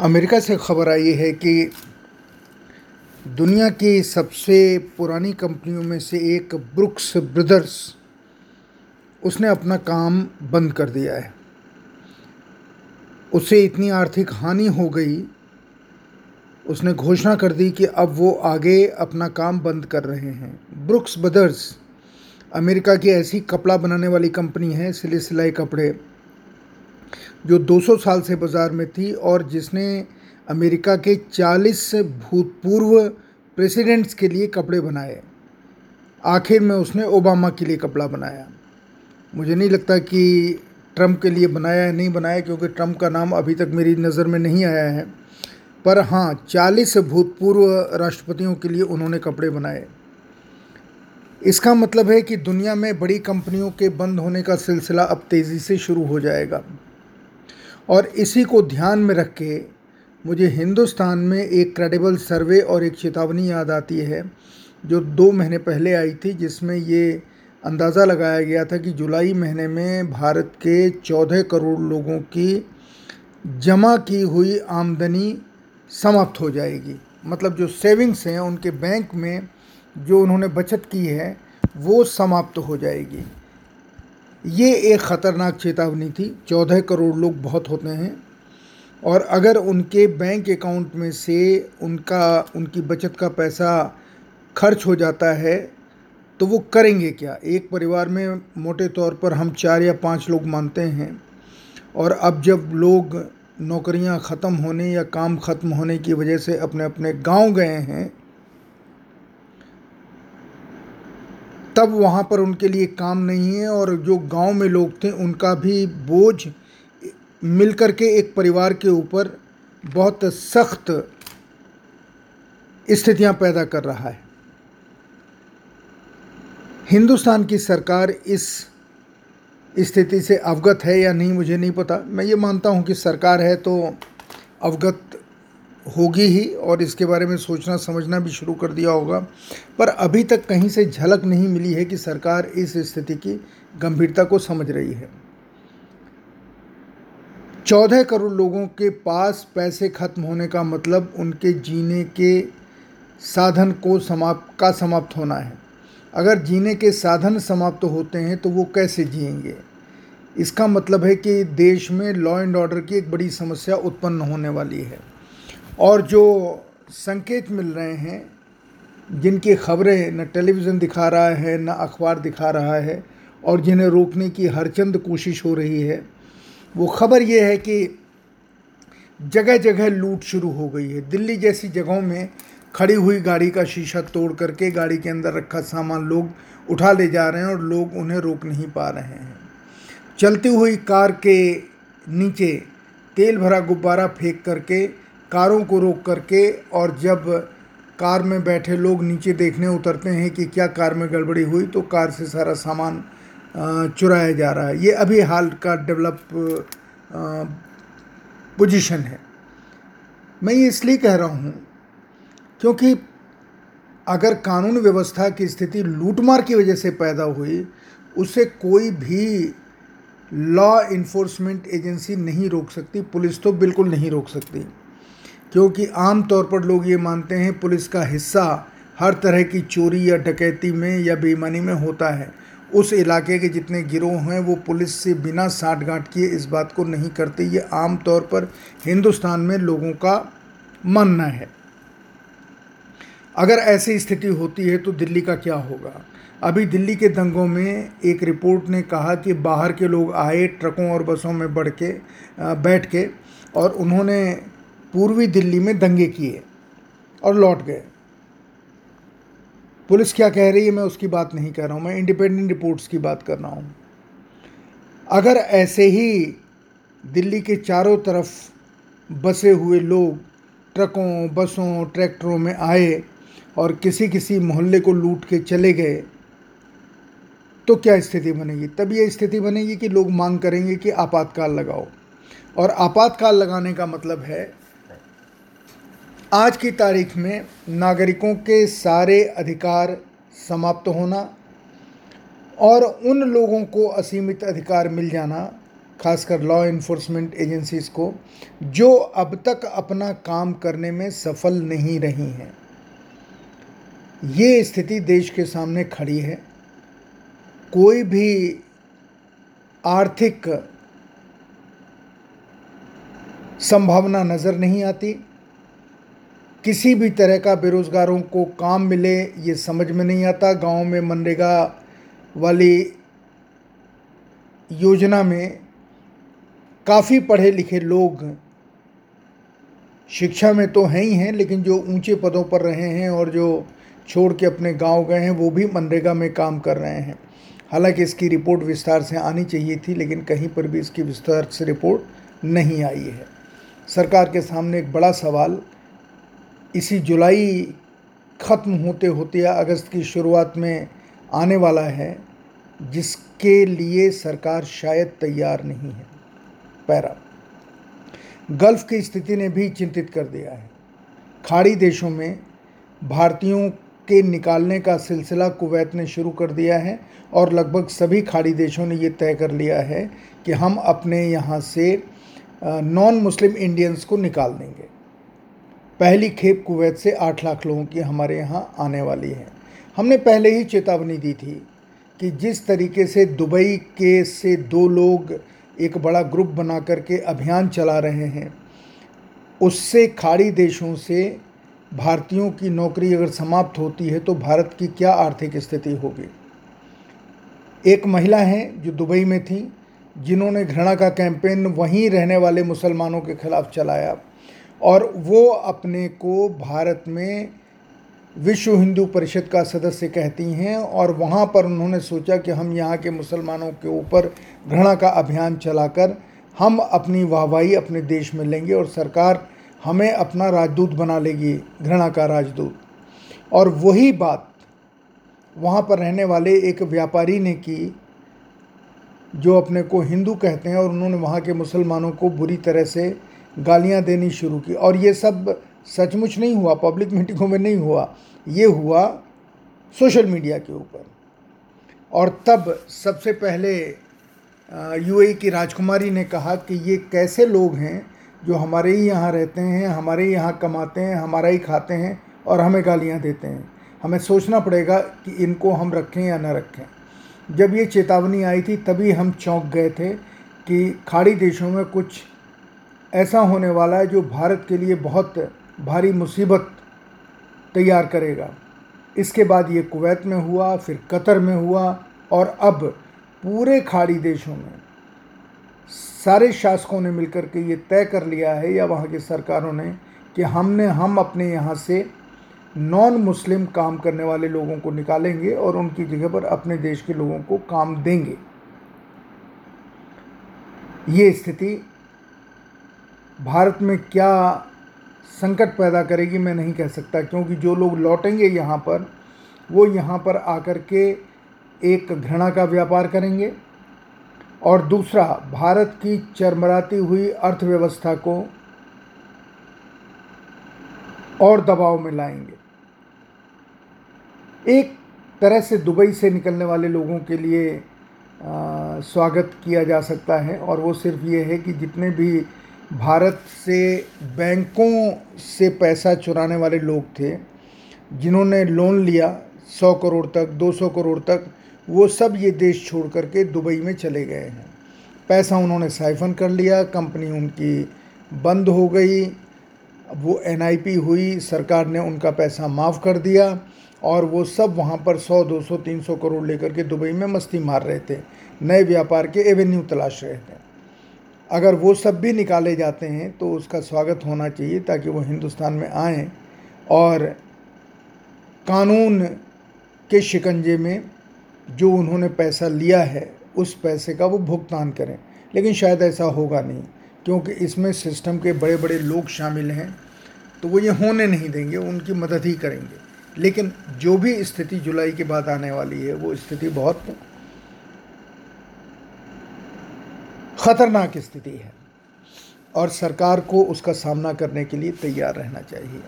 America से खबर आई है कि दुनिया की सबसे पुरानी कंपनियों में से एक ब्रुक्स ब्रदर्स, उसने अपना काम बंद कर दिया है। उसे इतनी आर्थिक हानि हो गई, उसने घोषणा कर दी कि अब वो आगे अपना काम बंद कर रहे हैं। ब्रुक्स ब्रदर्स अमेरिका की ऐसी कपड़ा बनाने वाली कंपनी है, सिले सिलाई कपड़े। जो 200 साल से बाज़ार में थी और जिसने अमेरिका के 40 भूतपूर्व प्रेसिडेंट्स के लिए कपड़े बनाए। आखिर में उसने ओबामा के लिए कपड़ा बनाया। मुझे नहीं लगता कि ट्रंप के लिए बनाया है नहीं बनाया, क्योंकि ट्रंप का नाम अभी तक मेरी नज़र में नहीं आया है। पर हाँ चालीस भूतपूर्व राष्ट्रपतियों के लिए उन्होंने कपड़े बनाए। इसका मतलब है कि दुनिया में बड़ी कंपनियों के बंद होने का सिलसिला अब तेज़ी से शुरू हो जाएगा। और इसी को ध्यान में रख के मुझे हिंदुस्तान में एक क्रेडिबल सर्वे और एक चेतावनी याद आती है, जो दो महीने पहले आई थी, जिसमें ये अंदाज़ा लगाया गया था कि जुलाई महीने में भारत के चौदह करोड़ लोगों की जमा की हुई आमदनी समाप्त हो जाएगी। मतलब जो सेविंग्स हैं उनके बैंक में जो उन्होंने बचत की है, वो समाप्त हो जाएगी। ये एक ख़तरनाक चेतावनी थी। चौदह करोड़ लोग बहुत होते हैं और अगर उनके बैंक अकाउंट में से उनका, उनकी बचत का पैसा खर्च हो जाता है तो वो करेंगे क्या? एक परिवार में मोटे तौर पर हम चार या पाँच लोग मानते हैं और अब जब लोग नौकरियाँ ख़त्म होने या काम ख़त्म होने की वजह से अपने अपने गाँव गए हैं तब वहाँ पर उनके लिए काम नहीं है और जो गाँव में लोग थे, उनका भी बोझ मिलकर के एक परिवार के ऊपर बहुत सख्त स्थितियाँ पैदा कर रहा है। हिंदुस्तान की सरकार इस स्थिति से अवगत है या नहीं, मुझे नहीं पता। मैं ये मानता हूँ कि सरकार है तो अवगत होगी ही और इसके बारे में सोचना, समझना भी शुरू कर दिया होगा। पर अभी तक कहीं से झलक नहीं मिली है कि सरकार इस स्थिति की गंभीरता को समझ रही है। चौदह करोड़ लोगों के पास पैसे खत्म होने का मतलब उनके जीने के साधन को समाप्त का समाप्त होना है। अगर जीने के साधन समाप्त होते हैं तो वो कैसे जिएँगे? इसका मतलब है कि देश में लॉ एंड ऑर्डर की एक बड़ी समस्या उत्पन्न होने वाली है। और जो संकेत मिल रहे हैं, जिनकी खबरें न टेलीविज़न दिखा रहा है, न अखबार दिखा रहा है, और जिन्हें रोकने की हर चंद कोशिश हो रही है, वो खबर ये है कि जगह जगह लूट शुरू हो गई है। दिल्ली जैसी जगहों में खड़ी हुई गाड़ी का शीशा तोड़ करके गाड़ी के अंदर रखा सामान लोग उठा ले जा रहे हैं और लोग उन्हें रोक नहीं पा रहे हैं। चलती हुई कार के नीचे तेल भरा गुब्बारा फेंक करके कारों को रोक करके और जब कार में बैठे लोग नीचे देखने उतरते हैं कि क्या कार में गड़बड़ी हुई तो कार से सारा सामान चुराया जा रहा है। ये अभी हाल का डेवलप पोजीशन है। मैं ये इसलिए कह रहा हूँ क्योंकि अगर कानून व्यवस्था की स्थिति लूटमार की वजह से पैदा हुई, उसे कोई भी लॉ इन्फोर्समेंट एजेंसी नहीं रोक सकती, पुलिस तो बिल्कुल नहीं रोक सकती। क्योंकि आम तौर पर लोग ये मानते हैं पुलिस का हिस्सा हर तरह की चोरी या डकैती में या बेईमानी में होता है। उस इलाके के जितने गिरोह हैं, वो पुलिस से बिना साठ गांठ किए इस बात को नहीं करते। ये आम तौर पर हिंदुस्तान में लोगों का मानना है। अगर ऐसी स्थिति होती है तो दिल्ली का क्या होगा? अभी दिल्ली के दंगों में एक रिपोर्ट ने कहा कि बाहर के लोग आए ट्रकों और बसों में बढ़ के बैठ के और उन्होंने पूर्वी दिल्ली में दंगे किए और लौट गए। पुलिस क्या कह रही है मैं उसकी बात नहीं कर रहा हूँ, मैं इंडिपेंडेंट रिपोर्ट्स की बात कर रहा हूँ। अगर ऐसे ही दिल्ली के चारों तरफ़ बसे हुए लोग ट्रकों, बसों, ट्रैक्टरों में आए और किसी किसी मोहल्ले को लूट के चले गए तो क्या स्थिति बनेगी? तब ये स्थिति बनेगी कि लोग मांग करेंगे कि आपातकाल लगाओ। और आपातकाल लगाने का मतलब है आज की तारीख में नागरिकों के सारे अधिकार समाप्त होना और उन लोगों को असीमित अधिकार मिल जाना, खासकर लॉ इन्फोर्समेंट एजेंसीज को, जो अब तक अपना काम करने में सफल नहीं रही हैं। ये स्थिति देश के सामने खड़ी है। कोई भी आर्थिक संभावना नज़र नहीं आती। किसी भी तरह का बेरोज़गारों को काम मिले, ये समझ में नहीं आता। गाँव में मनरेगा वाली योजना में काफ़ी पढ़े लिखे लोग शिक्षा में तो हैं ही हैं, लेकिन जो ऊँचे पदों पर रहे हैं और जो छोड़ के अपने गाँव गए हैं, वो भी मनरेगा में काम कर रहे हैं। हालाँकि इसकी रिपोर्ट विस्तार से आनी चाहिए थी, लेकिन कहीं पर भी इसकी विस्तार से रिपोर्ट नहीं आई है। सरकार के सामने एक बड़ा सवाल इसी जुलाई ख़त्म होते होते या अगस्त की शुरुआत में आने वाला है, जिसके लिए सरकार शायद तैयार नहीं है। पैरा। गल्फ़ की स्थिति ने भी चिंतित कर दिया है। खाड़ी देशों में भारतीयों के निकालने का सिलसिला कुवैत ने शुरू कर दिया है और लगभग सभी खाड़ी देशों ने ये तय कर लिया है कि हम अपने यहाँ से नॉन मुस्लिम इंडियंस को निकाल देंगे। पहली खेप कुवैत से आठ लाख लोगों की हमारे यहाँ आने वाली है। हमने पहले ही चेतावनी दी थी कि जिस तरीके से दुबई के से दो लोग एक बड़ा ग्रुप बना करके अभियान चला रहे हैं, उससे खाड़ी देशों से भारतीयों की नौकरी अगर समाप्त होती है तो भारत की क्या आर्थिक स्थिति होगी? एक महिला हैं जो दुबई में थी, जिन्होंने घृणा का कैंपेन वहीं रहने वाले मुसलमानों के खिलाफ चलाया। और वो अपने को भारत में विश्व हिंदू परिषद का सदस्य कहती हैं और वहाँ पर उन्होंने सोचा कि हम यहाँ के मुसलमानों के ऊपर घृणा का अभियान चलाकर हम अपनी वाहवाही अपने देश में लेंगे और सरकार हमें अपना राजदूत बना लेगी, घृणा का राजदूत। और वही बात वहाँ पर रहने वाले एक व्यापारी ने की, जो अपने को हिंदू कहते हैं और उन्होंने वहाँ के मुसलमानों को बुरी तरह से गालियाँ देनी शुरू की। और ये सब सचमुच नहीं हुआ, पब्लिक मीटिंगों में नहीं हुआ, ये हुआ सोशल मीडिया के ऊपर। और तब सबसे पहले यूएई की राजकुमारी ने कहा कि ये कैसे लोग हैं जो हमारे ही यहाँ रहते हैं, हमारे ही यहाँ कमाते हैं, हमारा ही खाते हैं और हमें गालियाँ देते हैं। हमें सोचना पड़ेगा कि इनको हम रखें या न रखें। जब ये चेतावनी आई थी, तभी हम चौंक गए थे कि खाड़ी देशों में कुछ ऐसा होने वाला है जो भारत के लिए बहुत भारी मुसीबत तैयार करेगा। इसके बाद ये कुवैत में हुआ, फिर कतर में हुआ और अब पूरे खाड़ी देशों में सारे शासकों ने मिलकर के ये तय कर लिया है या वहाँ की सरकारों ने कि हमने, हम अपने यहाँ से नॉन मुस्लिम काम करने वाले लोगों को निकालेंगे और उनकी जगह पर अपने देश के लोगों को काम देंगे। ये स्थिति भारत में क्या संकट पैदा करेगी मैं नहीं कह सकता क्योंकि जो लोग लौटेंगे यहाँ पर वो यहाँ पर आकर के एक घृणा का व्यापार करेंगे। और दूसरा भारत की चरमराती हुई अर्थव्यवस्था को और दबाव में लाएँगे। एक तरह से दुबई से निकलने वाले लोगों के लिए आ, स्वागत किया जा सकता है और वो सिर्फ़ ये है कि जितने भी भारत से बैंकों से पैसा चुराने वाले लोग थे, जिन्होंने लोन लिया सौ करोड़ तक, दो सौ करोड़ तक, वो सब ये देश छोड़ करके दुबई में चले गए हैं। पैसा उन्होंने साइफन कर लिया कंपनी उनकी बंद हो गई, वो एनआईपी हुई, सरकार ने उनका पैसा माफ़ कर दिया, और वो सब वहाँ पर 100 200 300 करोड़ लेकर के दुबई में मस्ती मार रहे थे। नए व्यापार के एवेन्यू तलाश रहे थे। अगर वो सब भी निकाले जाते हैं तो उसका स्वागत होना चाहिए ताकि वो हिंदुस्तान में आएँ और कानून के शिकंजे में जो उन्होंने पैसा लिया है, उस पैसे का वो भुगतान करें। लेकिन शायद ऐसा होगा नहीं, क्योंकि इसमें सिस्टम के बड़े बड़े लोग शामिल हैं तो वो ये होने नहीं देंगे, उनकी मदद ही करेंगे। लेकिन जो भी स्थिति जुलाई के बाद आने वाली है, वो स्थिति बहुत ख़तरनाक स्थिति है और सरकार को उसका सामना करने के लिए तैयार रहना चाहिए।